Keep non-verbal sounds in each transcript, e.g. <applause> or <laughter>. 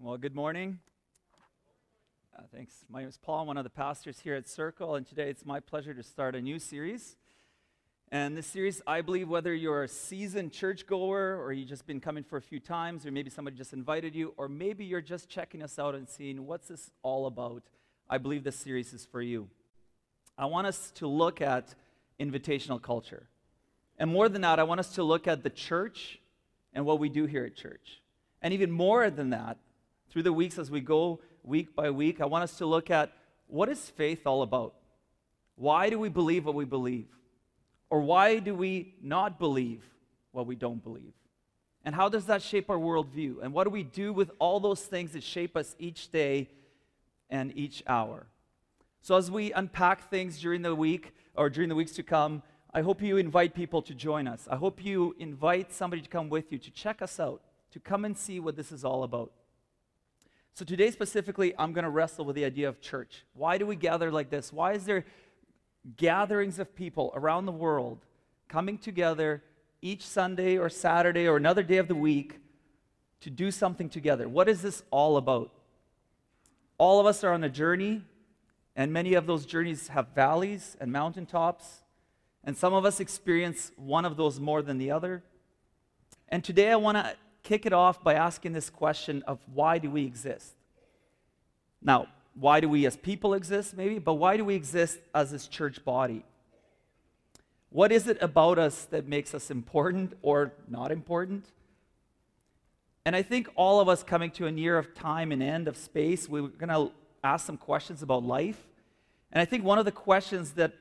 Well, good morning. Uh, thanks. My name is Paul. I'm one of the pastors here at Circle, and today it's my pleasure to start a new series. And this series, I believe, whether you're a seasoned churchgoer or you've just been coming for a few times, or maybe somebody just invited you, or maybe you're just checking us out and seeing what's this all about, I believe this series is for you. I want us to look at invitational culture. And more than that, I want us to look at the church and what we do here at church. And even more than that, through the weeks as we go week by week, I want us to look at what is faith all about? Why do we believe what we believe? Or why do we not believe what we don't believe? And how does that shape our worldview? And what do we do with all those things that shape us each day and each hour? So, as we unpack things during the week or during the weeks to come, I hope you invite people to join us. I hope you invite somebody to come with you to check us out, to come and see what this is all about. So, today specifically, I'm going to wrestle with the idea of church. Why do we gather like this? Why is there gatherings of people around the world coming together each Sunday or Saturday or another day of the week to do something together? What is this all about? All of us are on a journey, and many of those journeys have valleys and mountaintops, and some of us experience one of those more than the other. And today I want to kick it off by asking this question of why do we exist? Now, why do we as people exist, maybe, but why do we exist as this church body? What is it about us that makes us important or not important? And I think all of us coming to a year of time and end of space, we're going to ask some questions about life. And I think one of the questions that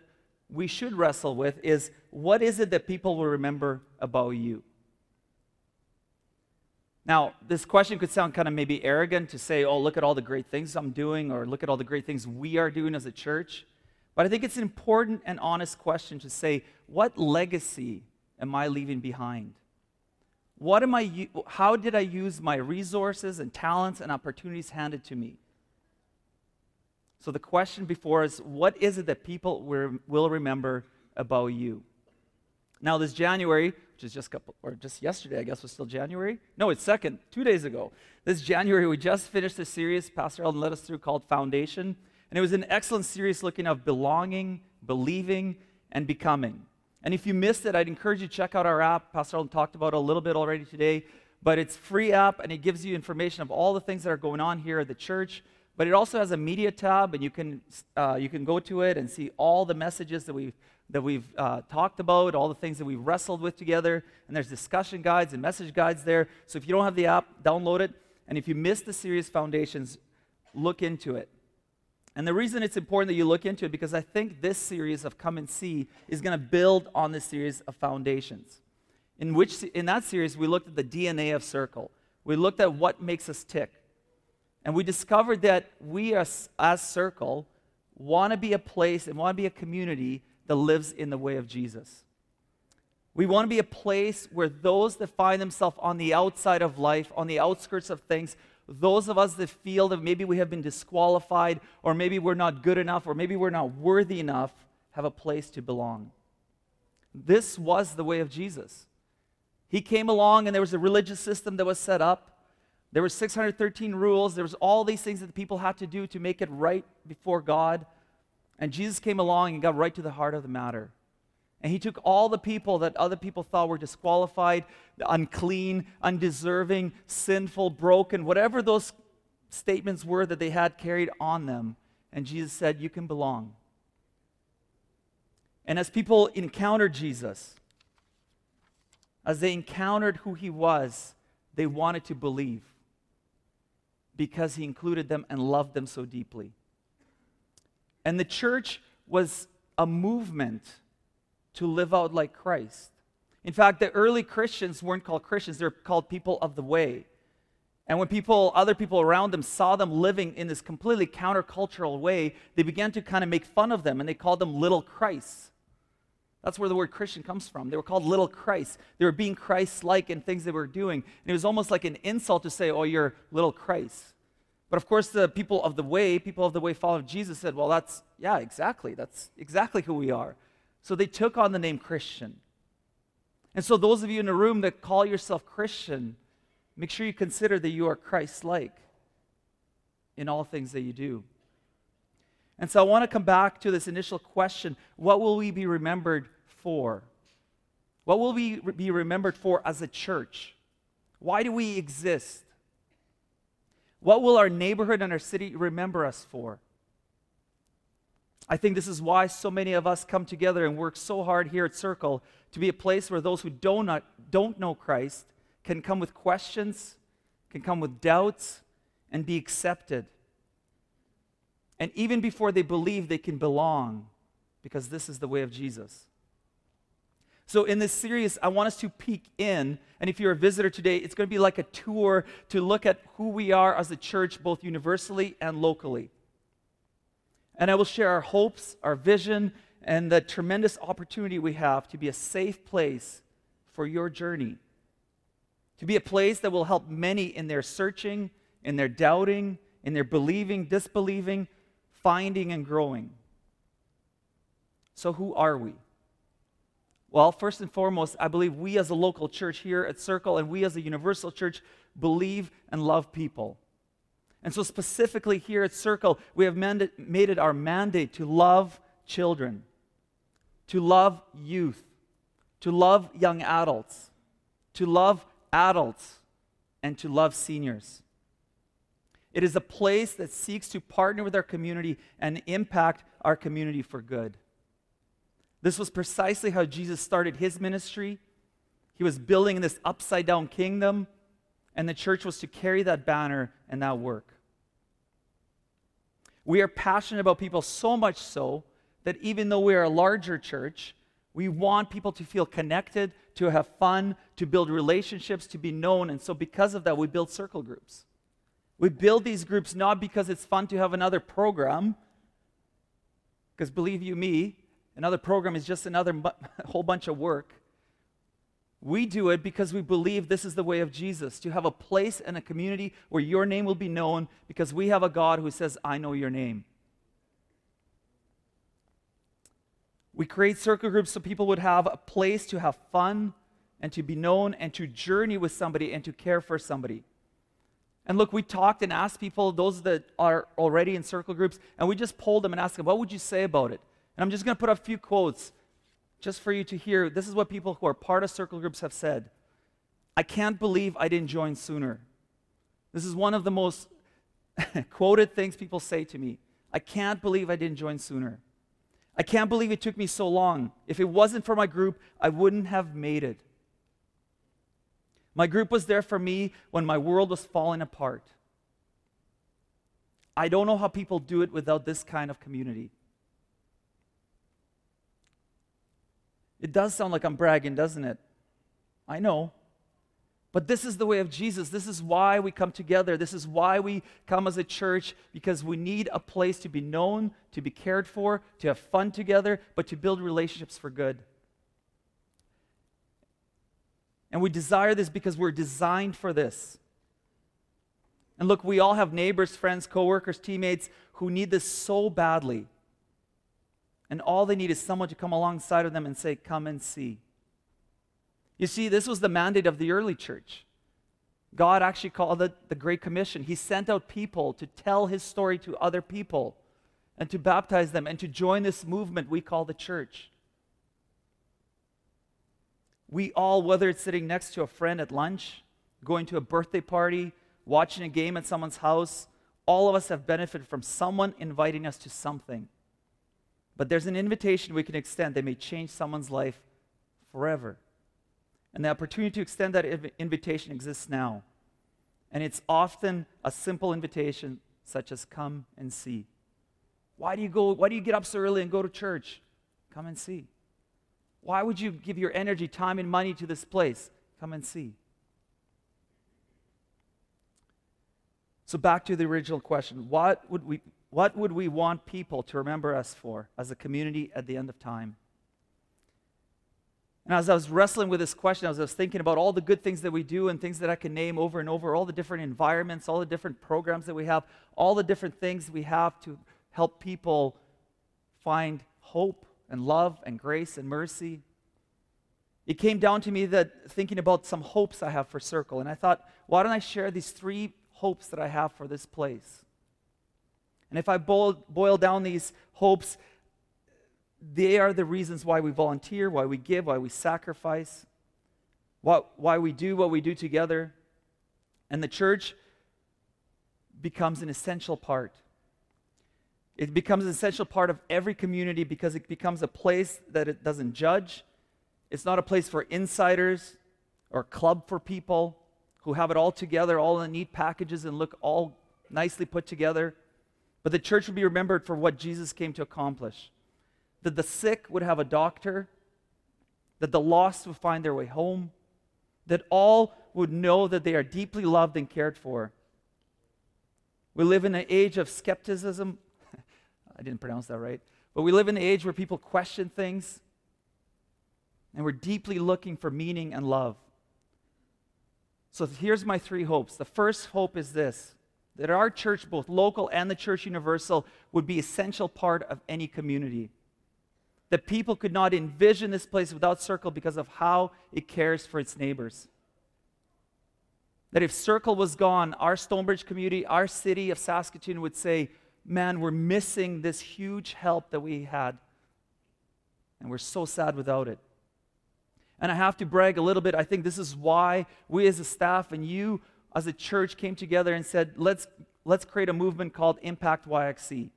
we should wrestle with is what is it that people will remember about you? Now, this question could sound kind of maybe arrogant to say, oh, look at all the great things I'm doing, or look at all the great things we are doing as a church. But I think it's an important and honest question to say, what legacy am I leaving behind? What am I, how did I use my resources and talents and opportunities handed to me? So the question before us, what is it that people will remember about you? Now, this January, which is just couple, or just yesterday, I guess was still January. No, it's second, two days ago. This January, we just finished a series Pastor Eldon led us through called Foundation, and it was an excellent series looking at belonging, believing, and becoming. And if you missed it, I'd encourage you to check out our app. Pastor Eldon talked about it a little bit already today, but it's free app and it gives you information of all the things that are going on here at the church. But it also has a media tab, and you can uh, you can go to it and see all the messages that we've that we've uh, talked about, all the things that we've wrestled with together. And there's discussion guides and message guides there. So if you don't have the app, download it. And if you missed the series Foundations, look into it. And the reason it's important that you look into it because I think this series of Come and See is going to build on this series of Foundations. In which in that series we looked at the DNA of Circle. We looked at what makes us tick. And we discovered that we as, as Circle want to be a place and want to be a community that lives in the way of Jesus. We want to be a place where those that find themselves on the outside of life, on the outskirts of things, those of us that feel that maybe we have been disqualified, or maybe we're not good enough, or maybe we're not worthy enough, have a place to belong. This was the way of Jesus. He came along and there was a religious system that was set up. There were 613 rules. There was all these things that the people had to do to make it right before God. And Jesus came along and got right to the heart of the matter. And he took all the people that other people thought were disqualified, unclean, undeserving, sinful, broken, whatever those statements were that they had carried on them. And Jesus said, You can belong. And as people encountered Jesus, as they encountered who he was, they wanted to believe because he included them and loved them so deeply. And the church was a movement to live out like Christ. In fact, the early Christians weren't called Christians, they're called people of the way. And when people, other people around them saw them living in this completely countercultural way, they began to kind of make fun of them and they called them little Christs. That's where the word Christian comes from. They were called little Christ. They were being Christ like in things they were doing. And it was almost like an insult to say, oh, you're little Christ. But of course, the people of the way, people of the way followed Jesus said, well, that's, yeah, exactly. That's exactly who we are. So they took on the name Christian. And so, those of you in the room that call yourself Christian, make sure you consider that you are Christ like. in all things that you do. And so I want to come back to this initial question what will we be remembered for? What will we be remembered for as a church? Why do we exist? What will our neighborhood and our city remember us for? I think this is why so many of us come together and work so hard here at Circle to be a place where those who don't, not, don't know Christ can come with questions, can come with doubts, and be accepted. And even before they believe, they can belong because this is the way of Jesus. So, in this series, I want us to peek in. And if you're a visitor today, it's going to be like a tour to look at who we are as a church, both universally and locally. And I will share our hopes, our vision, and the tremendous opportunity we have to be a safe place for your journey. To be a place that will help many in their searching, in their doubting, in their believing, disbelieving, finding, and growing. So, who are we? Well, first and foremost, I believe we as a local church here at Circle and we as a universal church believe and love people. And so, specifically here at Circle, we have made it our mandate to love children, to love youth, to love young adults, to love adults, and to love seniors. It is a place that seeks to partner with our community and impact our community for good. This was precisely how Jesus started his ministry. He was building this upside down kingdom, and the church was to carry that banner and that work. We are passionate about people so much so that even though we are a larger church, we want people to feel connected, to have fun, to build relationships, to be known. And so, because of that, we build circle groups. We build these groups not because it's fun to have another program, because believe you me, another program is just another bu- <laughs> whole bunch of work. We do it because we believe this is the way of Jesus to have a place and a community where your name will be known because we have a God who says, I know your name. We create circle groups so people would have a place to have fun and to be known and to journey with somebody and to care for somebody. And look, we talked and asked people, those that are already in circle groups, and we just polled them and asked them, what would you say about it? And I'm just going to put a few quotes just for you to hear. This is what people who are part of circle groups have said I can't believe I didn't join sooner. This is one of the most <laughs> quoted things people say to me. I can't believe I didn't join sooner. I can't believe it took me so long. If it wasn't for my group, I wouldn't have made it. My group was there for me when my world was falling apart. I don't know how people do it without this kind of community. It does sound like I'm bragging, doesn't it? I know. But this is the way of Jesus. This is why we come together. This is why we come as a church, because we need a place to be known, to be cared for, to have fun together, but to build relationships for good. And we desire this because we're designed for this. And look, we all have neighbors, friends, coworkers, teammates who need this so badly. And all they need is someone to come alongside of them and say, Come and see. You see, this was the mandate of the early church. God actually called it the Great Commission. He sent out people to tell his story to other people and to baptize them and to join this movement we call the church. We all, whether it's sitting next to a friend at lunch, going to a birthday party, watching a game at someone's house, all of us have benefited from someone inviting us to something. But there's an invitation we can extend that may change someone's life forever. And the opportunity to extend that invitation exists now. And it's often a simple invitation, such as come and see. Why do you go? Why do you get up so early and go to church? Come and see. Why would you give your energy, time, and money to this place? Come and see. So back to the original question. What would we what would we want people to remember us for as a community at the end of time? And as I was wrestling with this question, as I was thinking about all the good things that we do and things that I can name over and over, all the different environments, all the different programs that we have, all the different things we have to help people find hope and love and grace and mercy. It came down to me that thinking about some hopes I have for Circle, and I thought, why don't I share these three hopes that I have for this place? And if I boil, boil down these hopes, they are the reasons why we volunteer, why we give, why we sacrifice, what, why we do what we do together. And the church becomes an essential part. It becomes an essential part of every community because it becomes a place that it doesn't judge. It's not a place for insiders or club for people who have it all together, all in neat packages and look all nicely put together. But the church would be remembered for what Jesus came to accomplish that the sick would have a doctor, that the lost would find their way home, that all would know that they are deeply loved and cared for. We live in an age of skepticism. <laughs> I didn't pronounce that right. But we live in an age where people question things, and we're deeply looking for meaning and love. So here's my three hopes. The first hope is this that our church, both local and the church universal, would be essential part of any community. That people could not envision this place without Circle because of how it cares for its neighbors. That if Circle was gone, our Stonebridge community, our city of Saskatoon would say, Man, we're missing this huge help that we had. And we're so sad without it. And I have to brag a little bit. I think this is why we as a staff and you as a church came together and said, let's, let's create a movement called Impact YXE.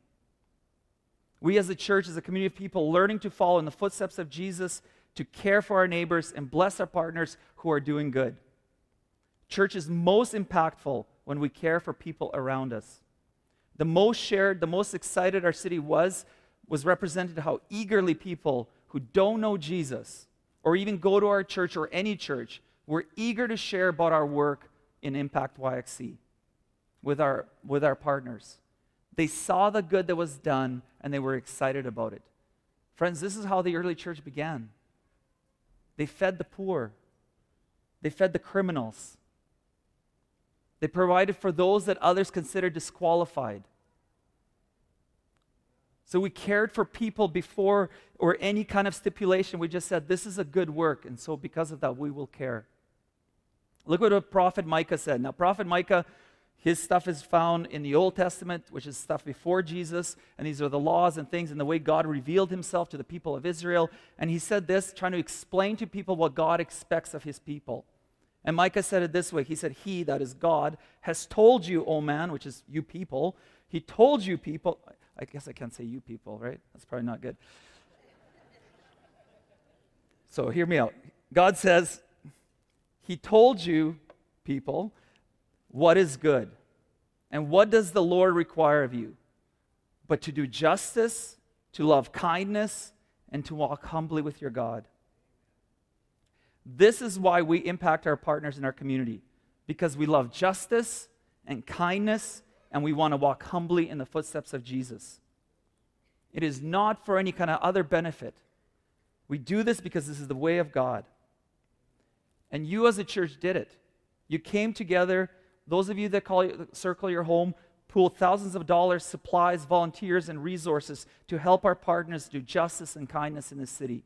We as a church, as a community of people, learning to follow in the footsteps of Jesus, to care for our neighbors and bless our partners who are doing good. Church is most impactful when we care for people around us. The most shared, the most excited our city was, was represented how eagerly people who don't know Jesus or even go to our church or any church were eager to share about our work in Impact YXE with our, with our partners. They saw the good that was done and they were excited about it. Friends, this is how the early church began. They fed the poor, they fed the criminals, they provided for those that others considered disqualified. So we cared for people before or any kind of stipulation. We just said, this is a good work. And so because of that, we will care. Look what a prophet Micah said. Now, prophet Micah, his stuff is found in the Old Testament, which is stuff before Jesus. And these are the laws and things and the way God revealed himself to the people of Israel. And he said this, trying to explain to people what God expects of his people. And Micah said it this way He said, He, that is God, has told you, O man, which is you people, he told you people, I guess I can't say you people, right? That's probably not good. So hear me out. God says, He told you, people, what is good. And what does the Lord require of you? But to do justice, to love kindness, and to walk humbly with your God. This is why we impact our partners in our community, because we love justice and kindness and we want to walk humbly in the footsteps of Jesus. It is not for any kind of other benefit. We do this because this is the way of God. And you, as a church, did it. You came together, those of you that call Circle your home, pooled thousands of dollars, supplies, volunteers, and resources to help our partners do justice and kindness in the city.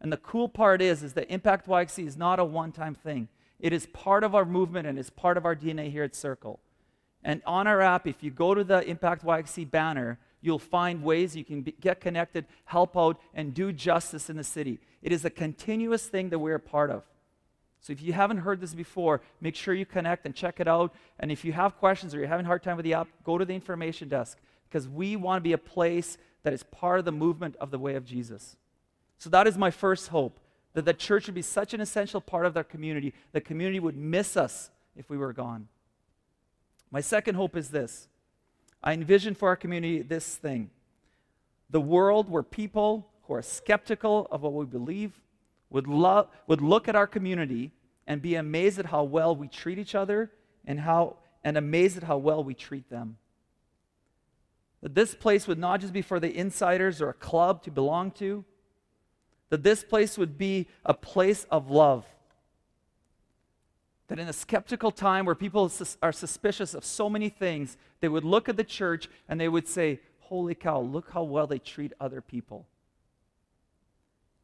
And the cool part is, is that Impact YXE is not a one-time thing. It is part of our movement and it's part of our DNA here at Circle. And on our app, if you go to the Impact YXE banner, you'll find ways you can be, get connected, help out, and do justice in the city. It is a continuous thing that we're a part of. So if you haven't heard this before, make sure you connect and check it out. And if you have questions or you're having a hard time with the app, go to the information desk because we want to be a place that is part of the movement of the way of Jesus. So that is my first hope that the church would be such an essential part of their community, the community would miss us if we were gone. My second hope is this I envision for our community this thing the world where people who are skeptical of what we believe would, love, would look at our community and be amazed at how well we treat each other and, how, and amazed at how well we treat them. That this place would not just be for the insiders or a club to belong to, that this place would be a place of love that in a skeptical time where people are suspicious of so many things, they would look at the church and they would say, Holy cow, look how well they treat other people.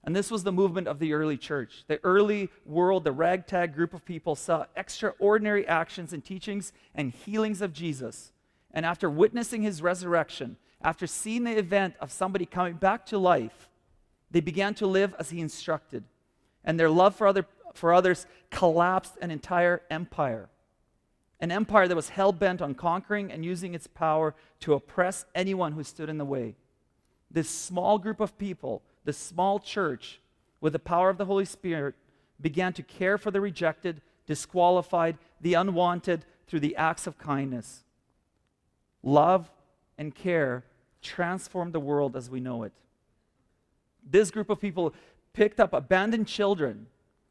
And this was the movement of the early church. The early world, the ragtag group of people, saw extraordinary actions and teachings and healings of Jesus. And after witnessing his resurrection, after seeing the event of somebody coming back to life, they began to live as he instructed. And their love for, other, for others collapsed an entire empire. An empire that was hell bent on conquering and using its power to oppress anyone who stood in the way. This small group of people, this small church, with the power of the Holy Spirit, began to care for the rejected, disqualified, the unwanted through the acts of kindness. Love and care transformed the world as we know it. This group of people picked up abandoned children.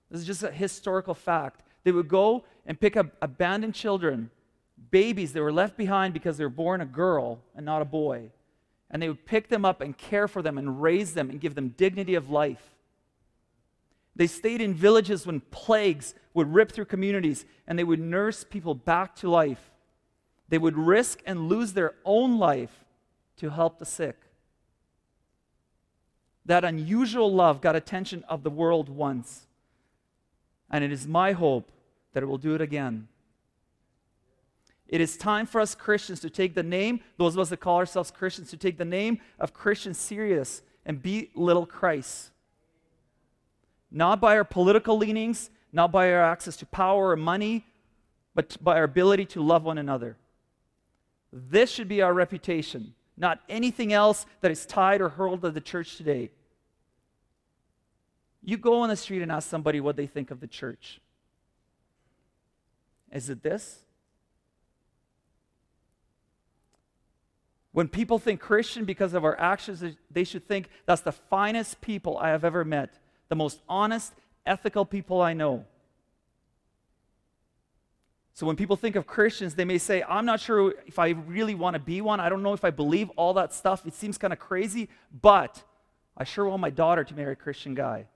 This is just a historical fact. They would go and pick up abandoned children, babies that were left behind because they were born a girl and not a boy. And they would pick them up and care for them and raise them and give them dignity of life. They stayed in villages when plagues would rip through communities and they would nurse people back to life. They would risk and lose their own life to help the sick. That unusual love got attention of the world once. And it is my hope that it will do it again. It is time for us Christians to take the name, those of us that call ourselves Christians, to take the name of Christian serious and be little Christ. Not by our political leanings, not by our access to power or money, but by our ability to love one another. This should be our reputation, not anything else that is tied or hurled at the church today. You go on the street and ask somebody what they think of the church. Is it this? When people think Christian because of our actions, they should think that's the finest people I have ever met, the most honest, ethical people I know. So when people think of Christians, they may say, I'm not sure if I really want to be one. I don't know if I believe all that stuff. It seems kind of crazy, but I sure want my daughter to marry a Christian guy.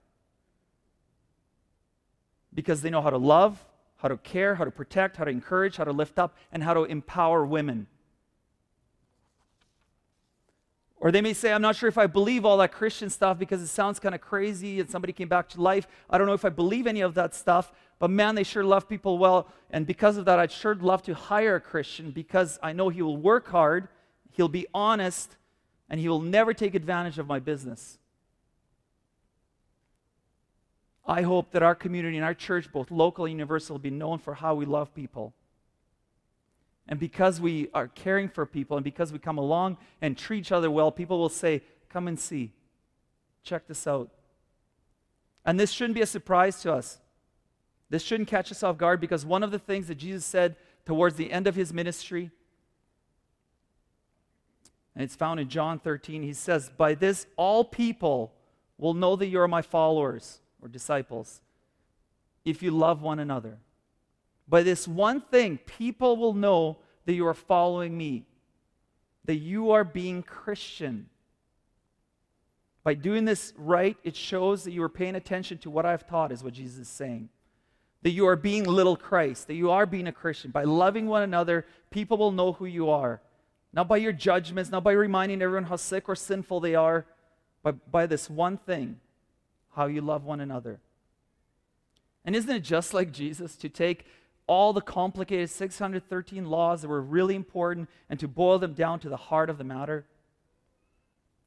Because they know how to love, how to care, how to protect, how to encourage, how to lift up, and how to empower women. Or they may say, I'm not sure if I believe all that Christian stuff because it sounds kind of crazy and somebody came back to life. I don't know if I believe any of that stuff, but man, they sure love people well. And because of that, I'd sure love to hire a Christian because I know he will work hard, he'll be honest, and he will never take advantage of my business. I hope that our community and our church, both local and universal, will be known for how we love people. And because we are caring for people and because we come along and treat each other well, people will say, Come and see. Check this out. And this shouldn't be a surprise to us. This shouldn't catch us off guard because one of the things that Jesus said towards the end of his ministry, and it's found in John 13, he says, By this all people will know that you are my followers or disciples if you love one another. By this one thing, people will know that you are following me, that you are being Christian. By doing this right, it shows that you are paying attention to what I've taught, is what Jesus is saying. That you are being little Christ, that you are being a Christian. By loving one another, people will know who you are. Not by your judgments, not by reminding everyone how sick or sinful they are, but by this one thing how you love one another. And isn't it just like Jesus to take all the complicated 613 laws that were really important and to boil them down to the heart of the matter?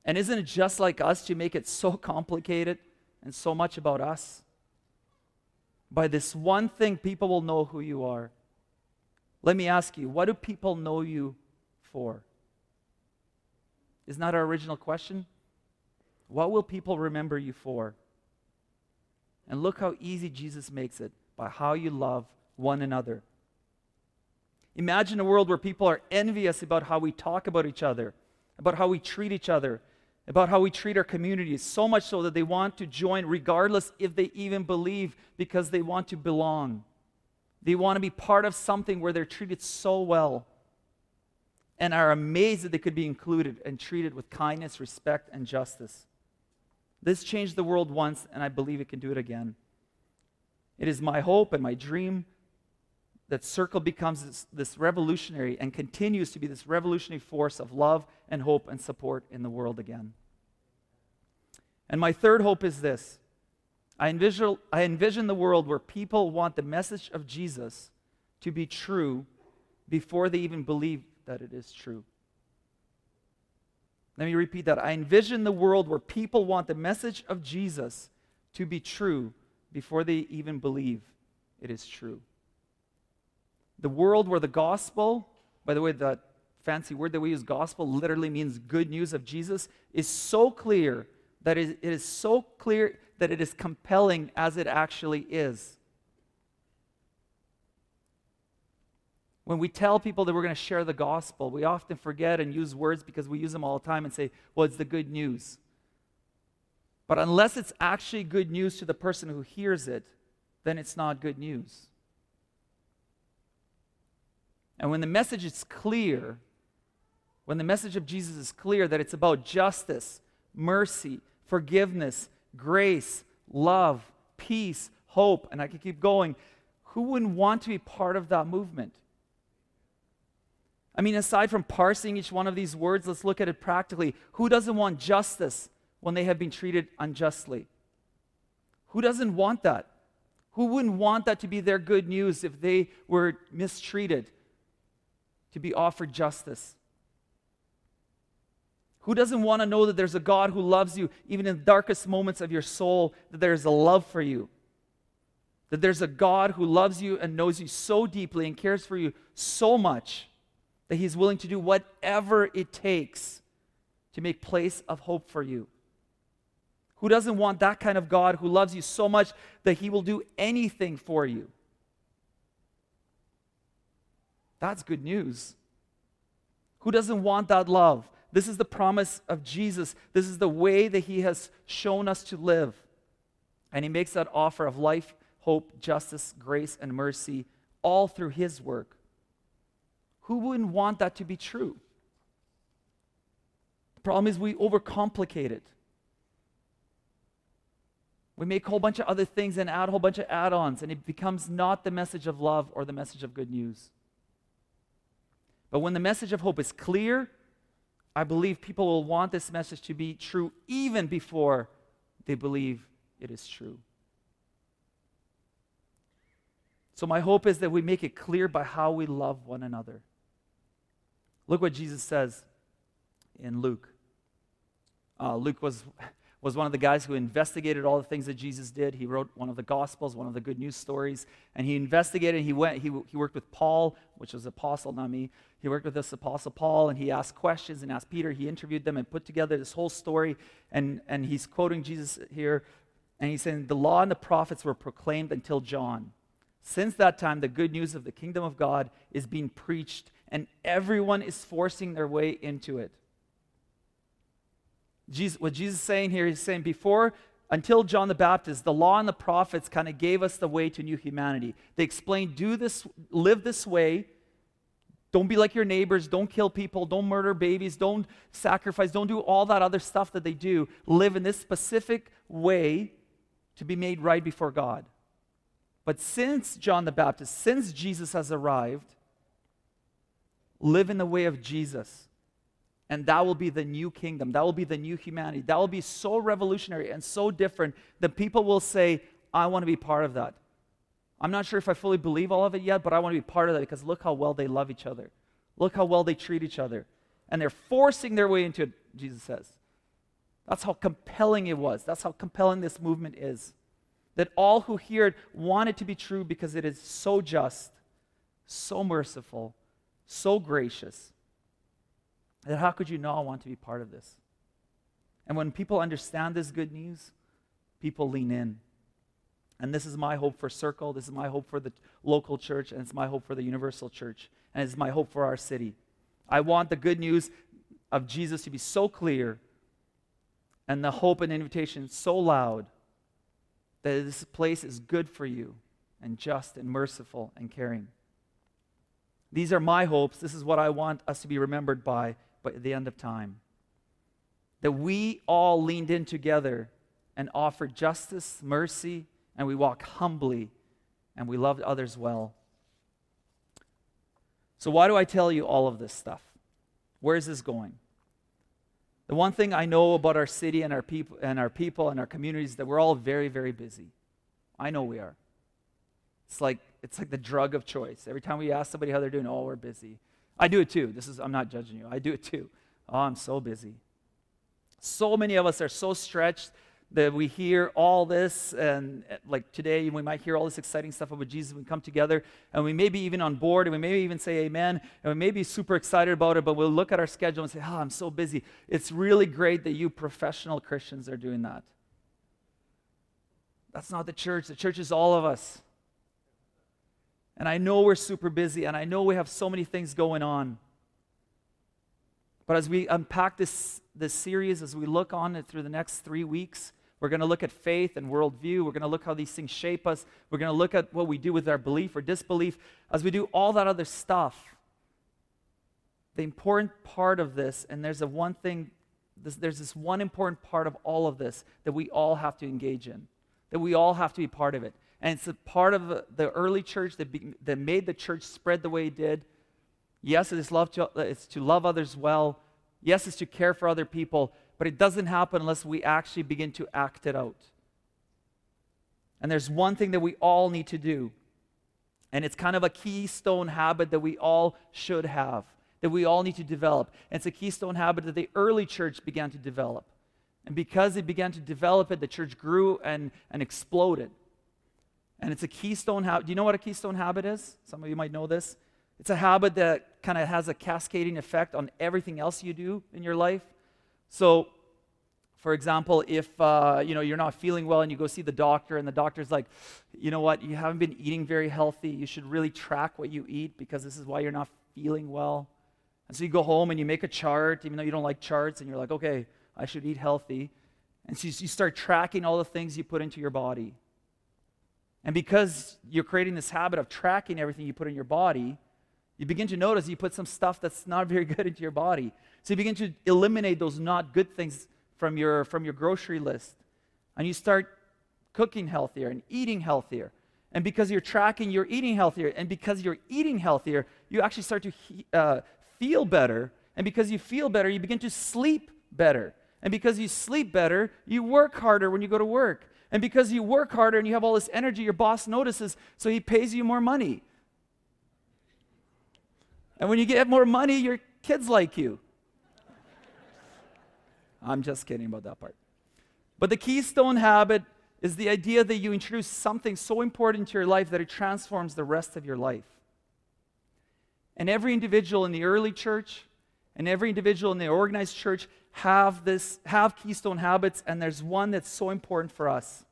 And isn't it just like us to make it so complicated and so much about us? By this one thing, people will know who you are. Let me ask you, what do people know you for? Isn't that our original question? What will people remember you for? And look how easy Jesus makes it by how you love one another. Imagine a world where people are envious about how we talk about each other, about how we treat each other, about how we treat our communities, so much so that they want to join regardless if they even believe because they want to belong. They want to be part of something where they're treated so well and are amazed that they could be included and treated with kindness, respect, and justice. This changed the world once, and I believe it can do it again. It is my hope and my dream that Circle becomes this, this, revolutionary and continues to be this revolutionary force of love and hope and support in the world again. And my third hope is this I envision, I envision the world where people want the message of Jesus to be true before they even believe that it is true. Let me repeat that. I envision the world where people want the message of Jesus to be true before they even believe it is true. The world where the gospel, by the way, that fancy word that we use, gospel, literally means good news of Jesus, is so clear that it is so clear that it is compelling as it actually is. When we tell people that we're going to share the gospel, we often forget and use words because we use them all the time and say, well, it's the good news. But unless it's actually good news to the person who hears it, then it's not good news. And when the message is clear, when the message of Jesus is clear that it's about justice, mercy, forgiveness, grace, love, peace, hope, and I could keep going, who wouldn't want to be part of that movement? I mean, aside from parsing each one of these words, let's look at it practically. Who doesn't want justice when they have been treated unjustly? Who doesn't want that? Who wouldn't want that to be their good news if they were mistreated, to be offered justice? Who doesn't want to know that there's a God who loves you, even in the darkest moments of your soul, that there's a love for you? That there's a God who loves you and knows you so deeply and cares for you so much that he's willing to do whatever it takes to make place of hope for you. Who doesn't want that kind of God who loves you so much that he will do anything for you? That's good news. Who doesn't want that love? This is the promise of Jesus. This is the way that he has shown us to live. And he makes that offer of life, hope, justice, grace, and mercy all through his work. Who wouldn't want that to be true? The problem is we overcomplicate it. We make a whole bunch of other things and add a whole bunch of add ons, and it becomes not the message of love or the message of good news. But when the message of hope is clear, I believe people will want this message to be true even before they believe it is true. So, my hope is that we make it clear by how we love one another. Look what Jesus says in Luke. Uh, Luke was, was one of the guys who investigated all the things that Jesus did. He wrote one of the Gospels, one of the good news stories, and he investigated. He went. He, he worked with Paul, which was apostle, not me. He worked with this apostle Paul, and he asked questions and asked Peter. He interviewed them and put together this whole story. And and he's quoting Jesus here, and he's saying the law and the prophets were proclaimed until John. Since that time, the good news of the kingdom of God is being preached and everyone is forcing their way into it. Jesus, what Jesus is saying here, he's saying before, until John the Baptist, the law and the prophets kind of gave us the way to new humanity. They explained, do this, live this way. Don't be like your neighbors. Don't kill people. Don't murder babies. Don't sacrifice. Don't do all that other stuff that they do. Live in this specific way to be made right before God. But since John the Baptist, since Jesus has arrived, live in the way of Jesus. And that will be the new kingdom. That will be the new humanity. That will be so revolutionary and so different that people will say, I want to be part of that. I'm not sure if I fully believe all of it yet, but I want to be part of that because look how well they love each other. Look how well they treat each other. And they're forcing their way into it, Jesus says. That's how compelling it was. That's how compelling this movement is. That all who hear it want it to be true because it is so just, so merciful, so gracious that how could you not want to be part of this? And when people understand this good news, people lean in. And this is my hope for Circle. This is my hope for the local church. And it's my hope for the universal church. And it's my hope for our city. I want the good news of Jesus to be so clear and the hope and invitation so loud that this place is good for you and just and merciful and caring. These are my hopes. This is what I want us to be remembered by by the end of time. That we all leaned in together and offered justice, mercy, and we walk humbly and we love others well. So, why do I tell you all of this stuff? Where is this going? The one thing I know about our city and our people and our people and our communities is that we're all very, very busy. I know we are. It's like it's like the drug of choice. Every time we ask somebody how they're doing, oh, we're busy. I do it too. This is I'm not judging you. I do it too. Oh, I'm so busy. So many of us are so stretched that we hear all this, and uh, like today, we might hear all this exciting stuff about Jesus. We come together, and we may be even on board, and we may even say amen, and we may be super excited about it, but we'll look at our schedule and say, Oh, I'm so busy. It's really great that you professional Christians are doing that. That's not the church. The church is all of us. And I know we're super busy, and I know we have so many things going on. But as we unpack this, this series, as we look on it through the next three weeks, we're going to look at faith and worldview. We're going to look how these things shape us. We're going to look at what we do with our belief or disbelief. As we do all that other stuff, the important part of this, and there's a one thing, this, there's this one important part of all of this that we all have to engage in, that we all have to be part of it. And it's a part of the early church that, be, that made the church spread the way it did. Yes, it is love to, it's to love others well. Yes, it's to care for other people but it doesn't happen unless we actually begin to act it out. And there's one thing that we all need to do, and it's kind of a keystone habit that we all should have, that we all need to develop. And it's a keystone habit that the early church began to develop. And because they began to develop it, the church grew and, and exploded. And it's a keystone habit. Do you know what a keystone habit is? Some of you might know this. It's a habit that kind of has a cascading effect on everything else you do in your life. So, for example, if uh, you know you're not feeling well and you go see the doctor, and the doctor's like, you know what, you haven't been eating very healthy. You should really track what you eat because this is why you're not feeling well. And so you go home and you make a chart, even though you don't like charts, and you're like, okay, I should eat healthy. And so you start tracking all the things you put into your body. And because you're creating this habit of tracking everything you put in your body, you begin to notice you put some stuff that's not very <laughs> good into your body. So you begin to eliminate those not good things from your, from your grocery list. And you start cooking healthier and eating healthier. And because you're tracking, you're eating healthier. And because you're eating healthier, you actually start to he, uh, feel better. And because you feel better, you begin to sleep better. And because you sleep better, you work harder when you go to work. And because you work harder and you have all this energy, your boss notices, so he pays you more money. And when you get more money, your kids like you. I'm just kidding about that part. But the keystone habit is the idea that you introduce something so important to your life that it transforms the rest of your life. And every individual in the early church and every individual in the organized church have this have keystone habits and there's one that's so important for us.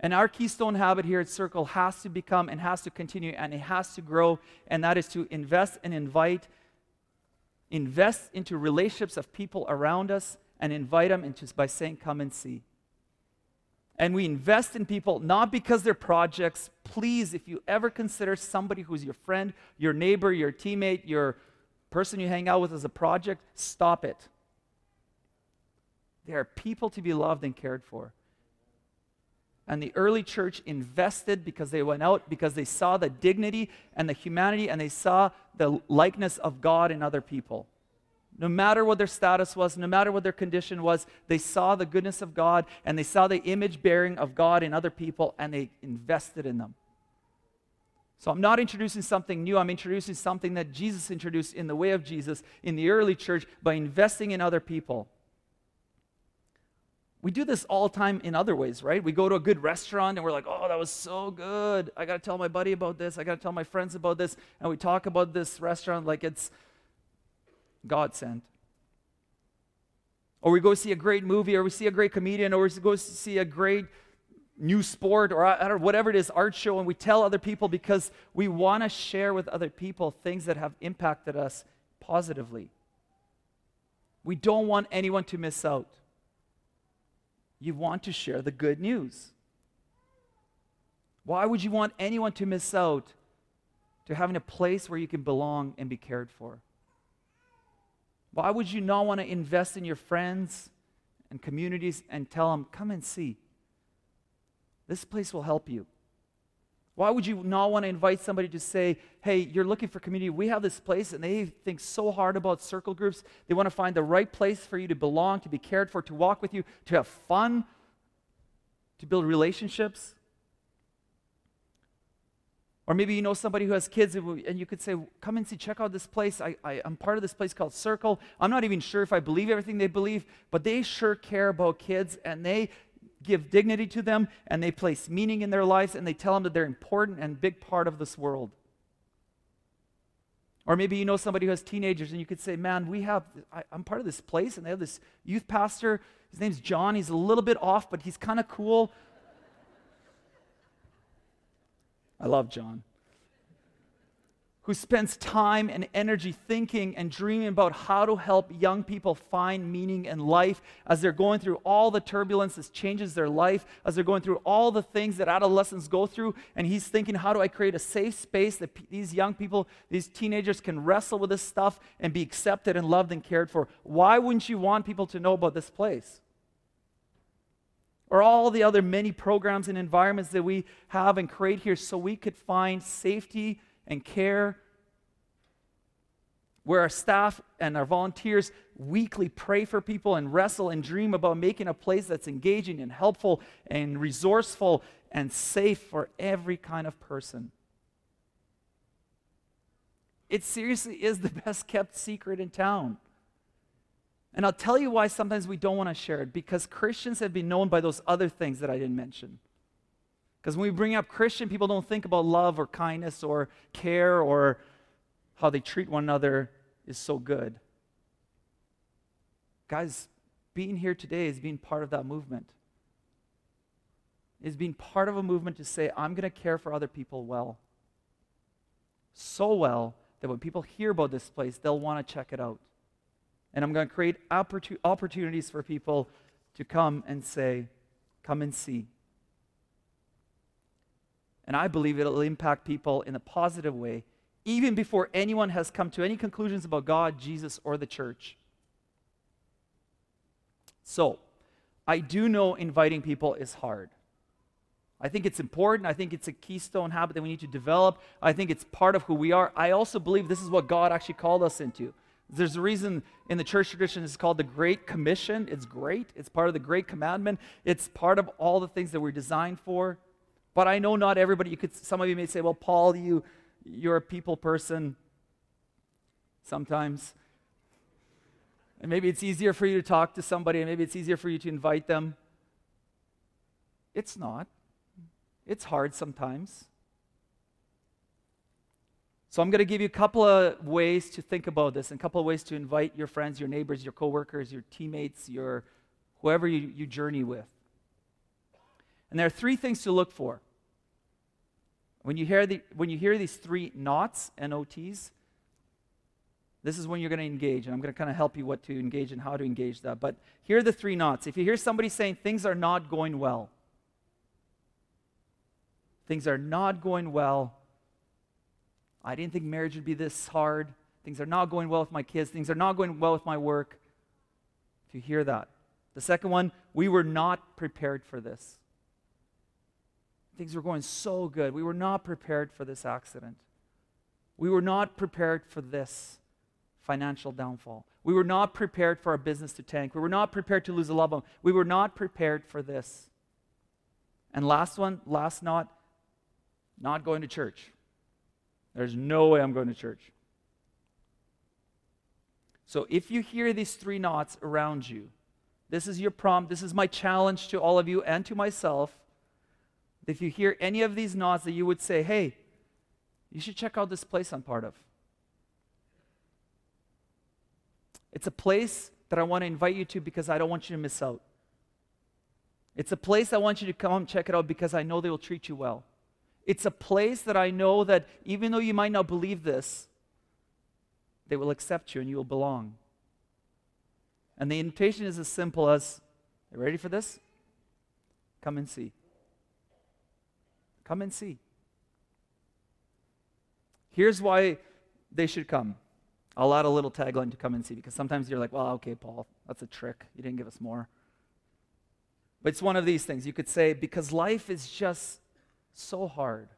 And our keystone habit here at Circle has to become and has to continue and it has to grow and that is to invest and invite invest into relationships of people around us and invite them into by saying come and see. And we invest in people not because they're projects. Please if you ever consider somebody who's your friend your neighbor your teammate your person you hang out with as a project stop it. They are people to be loved and cared for and the early church invested because they went out, because they saw the dignity and the humanity, and they saw the likeness of God in other people. No matter what their status was, no matter what their condition was, they saw the goodness of God and they saw the image bearing of God in other people and they invested in them. So I'm not introducing something new. I'm introducing something that Jesus introduced in the way of Jesus in the early church by investing in other people. We do this all time in other ways, right? We go to a good restaurant and we're like, oh, that was so good. I got to tell my buddy about this. I got to tell my friends about this. And we talk about this restaurant like it's God sent. Or we go see a great movie, or we see a great comedian, or we go see a great new sport, or I know, whatever it is, art show, and we tell other people because we want to share with other people things that have impacted us positively. We don't want anyone to miss out you want to share the good news. Why would you want anyone to miss out to having a place where you can belong and be cared for? Why would you not want to invest in your friends and communities and tell them, come and see? This place will help you. Why would you not want to invite somebody to say, hey, you're looking for community? We have this place, and they think so hard about circle groups. They want to find the right place for you to belong, to be cared for, to walk with you, to have fun, to build relationships. Or maybe you know somebody who has kids and you could say, Come and see, check out this place. I, I, am part of this place called Circle. I'm not even sure if I believe everything they believe, but they sure care about kids and they give dignity to them and they place meaning in their lives and they tell them that they're important and big part of this world. Or maybe you know somebody who has teenagers and you could say, Man, we have, I, I'm part of this place and they have this youth pastor. His name's John. He's a little bit off, but he's kind of cool. I love John. Who spends time and energy thinking and dreaming about how to help young people find meaning in life as they're going through all the turbulence that changes their life, as they're going through all the things that adolescents go through. And he's thinking, how do I create a safe space that p- these young people, these teenagers can wrestle with this stuff and be accepted and loved and cared for? Why wouldn't you want people to know about this place? or all the other many programs and environments that we have and create here so we could find safety and care where our staff and our volunteers weekly pray for people and wrestle and dream about making a place that's engaging and helpful and resourceful and safe for every kind of person. It seriously is the <laughs> best kept secret in town. And I'll tell you why sometimes we don't want to share it because Christians have been known by those other things that I didn't mention. Because when we bring up Christian, people don't think about love or kindness or care or how they treat one another is so good. Guys, being here today is being part of that movement. Is being part of a movement to say, I'm going to care for other people well. So well that when people hear about this place, they'll want to check it out. And I'm going to create opportunities for people to come and say, Come and see. And I believe it'll impact people in a positive way, even before anyone has come to any conclusions about God, Jesus, or the church. So, I do know inviting people is hard. I think it's important. I think it's a keystone habit that we need to develop. I think it's part of who we are. I also believe this is what God actually called us into. There's a reason in the church tradition it's called the Great Commission. It's great. It's part of the Great Commandment. It's part of all the things that we're designed for. But I know not everybody. You could. Some of you may say, "Well, Paul, you, you're a people person." Sometimes, and maybe it's easier for you to talk to somebody, and maybe it's easier for you to invite them. It's not. It's hard sometimes. So I'm going to give you a couple of ways to think about this and a couple of ways to invite your friends, your neighbors, your coworkers, your teammates, your whoever you, you journey with. And there are three things to look for. When you hear, the, when you hear these three knots, N-O-Ts, this is when you're going to engage. And I'm going to kind of help you what to engage and how to engage that. But here are the three knots. If you hear somebody saying things are not going well, things are not going well, I didn't think marriage would be this hard. Things are not going well with my kids. Things are not going well with my work. To hear that. The second one, we were not prepared for this. Things were going so good. We were not prepared for this accident. We were not prepared for this financial downfall. We were not prepared for our business to tank. We were not prepared to lose a loved one. We were not prepared for this. And last one, last not, not going to church. There's no way I'm going to church. So if you hear these three knots around you, this is your prompt. This is my challenge to all of you and to myself. If you hear any of these nods, that you would say, hey, you should check out this place I'm part of. It's a place that I want to invite you to because I don't want you to miss out. It's a place I want you to come check it out because I know they will treat you well. It's a place that I know that even though you might not believe this, they will accept you and you will belong. And the invitation is as simple as Are you ready for this? Come and see. Come and see. Here's why they should come. I'll add a little tagline to come and see because sometimes you're like, well, okay, Paul, that's a trick. You didn't give us more. But it's one of these things. You could say, because life is just so hard.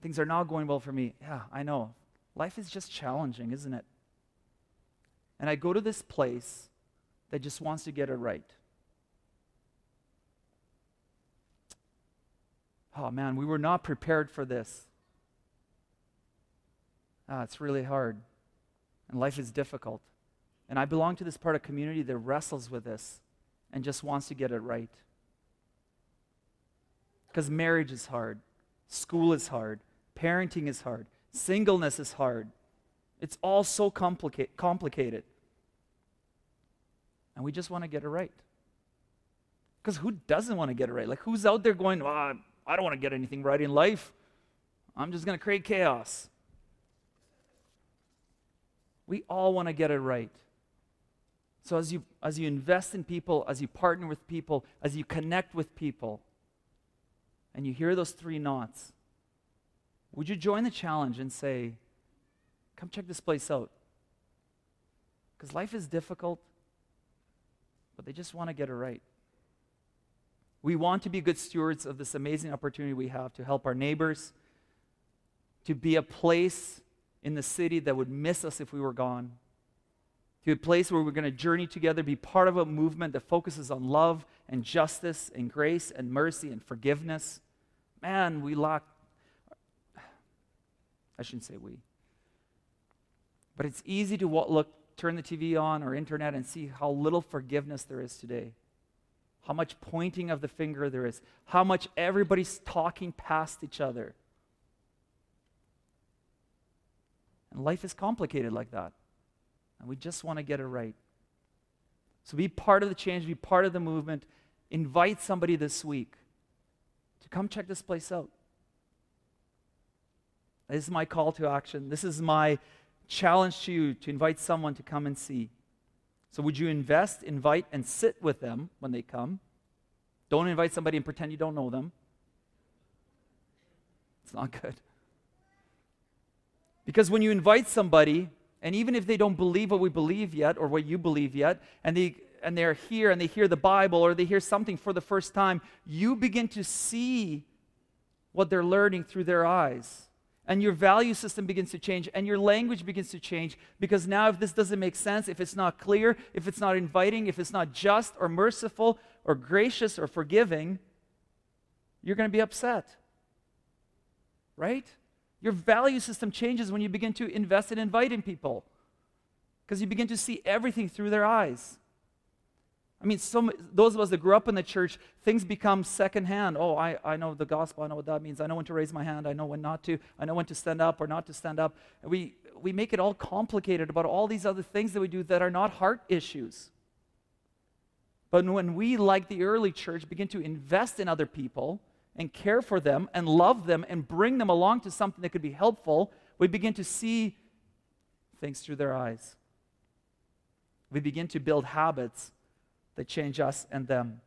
Things are not going well for me. Yeah, I know. Life is just challenging, isn't it? And I go to this place that just wants to get it right. Oh man, we were not prepared for this. Ah, it's really hard. And life is difficult. And I belong to this part of community that wrestles with this and just wants to get it right. Because marriage is hard, school is hard, parenting is hard, singleness is hard. It's all so complica- complicated. And we just want to get it right. Because who doesn't want to get it right? Like, who's out there going, oh, I don't want to get anything right in life? I'm just going to create chaos. We all want to get it right. So as you as you invest in people, as you partner with people, as you connect with people, and you hear those three knots, would you join the challenge and say, "Come check this place out"? Because life is difficult, but they just want to get it right. We want to be good stewards of this amazing opportunity we have to help our neighbors, to be a place in the city that would miss us if we were gone, to a place where we're going to journey together, be part of a movement that focuses on love and justice and grace and mercy and forgiveness. Man, we lack. I shouldn't say we. But it's easy to look, turn the TV on or internet and see how little forgiveness there is today. How much pointing of the finger there is. How much everybody's talking past each other. And life is complicated like that. And we just want to get it right. So be part of the change, be part of the movement. Invite somebody this week to come check this place out. This is my call to action. This is my challenge to you to invite someone to come and see. So, would you invest, invite, and sit with them when they come? Don't invite somebody and pretend you don't know them. It's not good. Because when you invite somebody, and even if they don't believe what we believe yet or what you believe yet, and they and they're here and they hear the Bible or they hear something for the first time, you begin to see what they're learning through their eyes. And your value system begins to change and your language begins to change because now, if this doesn't make sense, if it's not clear, if it's not inviting, if it's not just or merciful or gracious or forgiving, you're going to be upset. Right? Your value system changes when you begin to invest in inviting people because you begin to see everything through their eyes. I mean, those of us that grew up in the church, things become secondhand. Oh, I, I know the gospel. I know what that means. I know when to raise my hand. I know when not to. I know when to stand up or not to stand up. We, we make it all complicated about all these other things that we do that are not heart issues. But when we, like the early church, begin to invest in other people, and care for them and love them and bring them along to something that could be helpful, we begin to see things through their eyes. We begin to build habits that change us and them.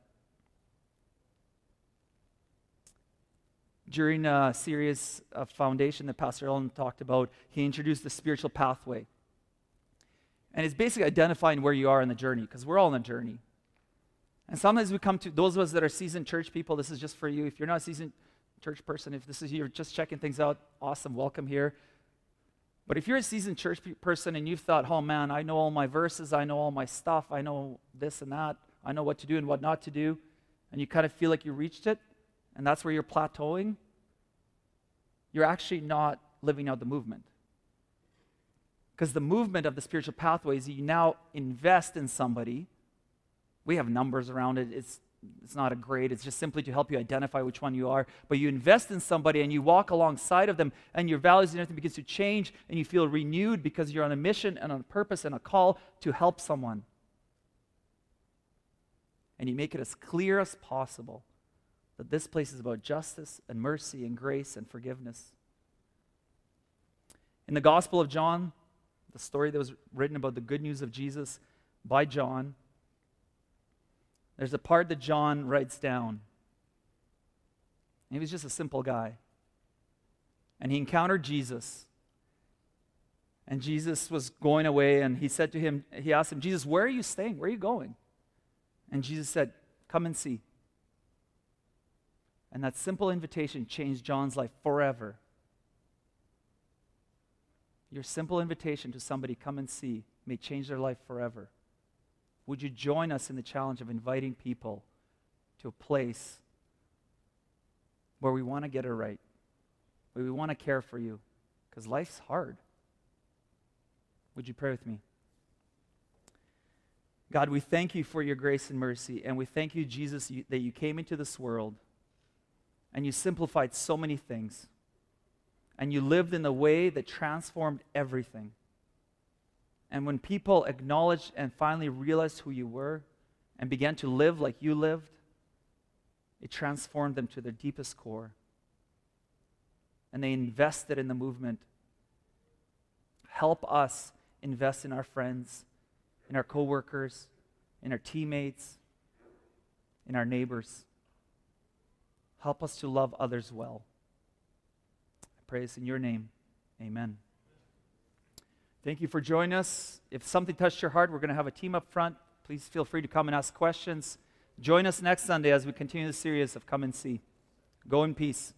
During a series of foundation that Pastor Ellen talked about, he introduced the spiritual pathway. And it's basically identifying where you are in the journey, because we're all on a journey. And sometimes we come to those of us that are seasoned church people, this is just for you. If you're not a seasoned church person, if this is you're just checking things out, awesome, welcome here. But if you're a seasoned church person and you've thought, oh man, I know all my verses, I know all my stuff, I know this and that, I know what to do and what not to do, and you kind of feel like you reached it, and that's where you're plateauing, you're actually not living out the movement. Because the movement of the spiritual pathway is you now invest in somebody we have numbers around it. It's, it's not a grade, it's just simply to help you identify which one you are. But you invest in somebody and you walk alongside of them, and your values and everything begins to change, and you feel renewed because you're on a mission and on a purpose and a call to help someone. And you make it as clear as possible that this place is about justice and mercy and grace and forgiveness. In the Gospel of John, the story that was written about the good news of Jesus by John, there's a part that John writes down. He was just a simple guy. And he encountered Jesus. And Jesus was going away, and he said to him, he asked him, Jesus, where are you staying? Where are you going? And Jesus said, Come and see. And that simple invitation changed John's life forever. Your simple invitation to somebody, come and see, may change their life forever. Would you join us in the challenge of inviting people to a place where we want to get it right, where we want to care for you, because life's hard. Would you pray with me? God, we thank you for your grace and mercy, and we thank you, Jesus, you, that you came into this world and you simplified so many things, and you lived in a way that transformed everything. And when people acknowledged and finally realized who you were and began to live like you lived, it transformed them to their deepest core. And they invested in the movement. Help us invest in our friends, in our coworkers, in our teammates, in our neighbors. Help us to love others well. I pray this in your name. Amen. Thank you for joining us. If something touched your heart, we're going to have a team up front. Please feel free to come and ask questions. Join us next Sunday as we continue the series of Come and See. Go in peace.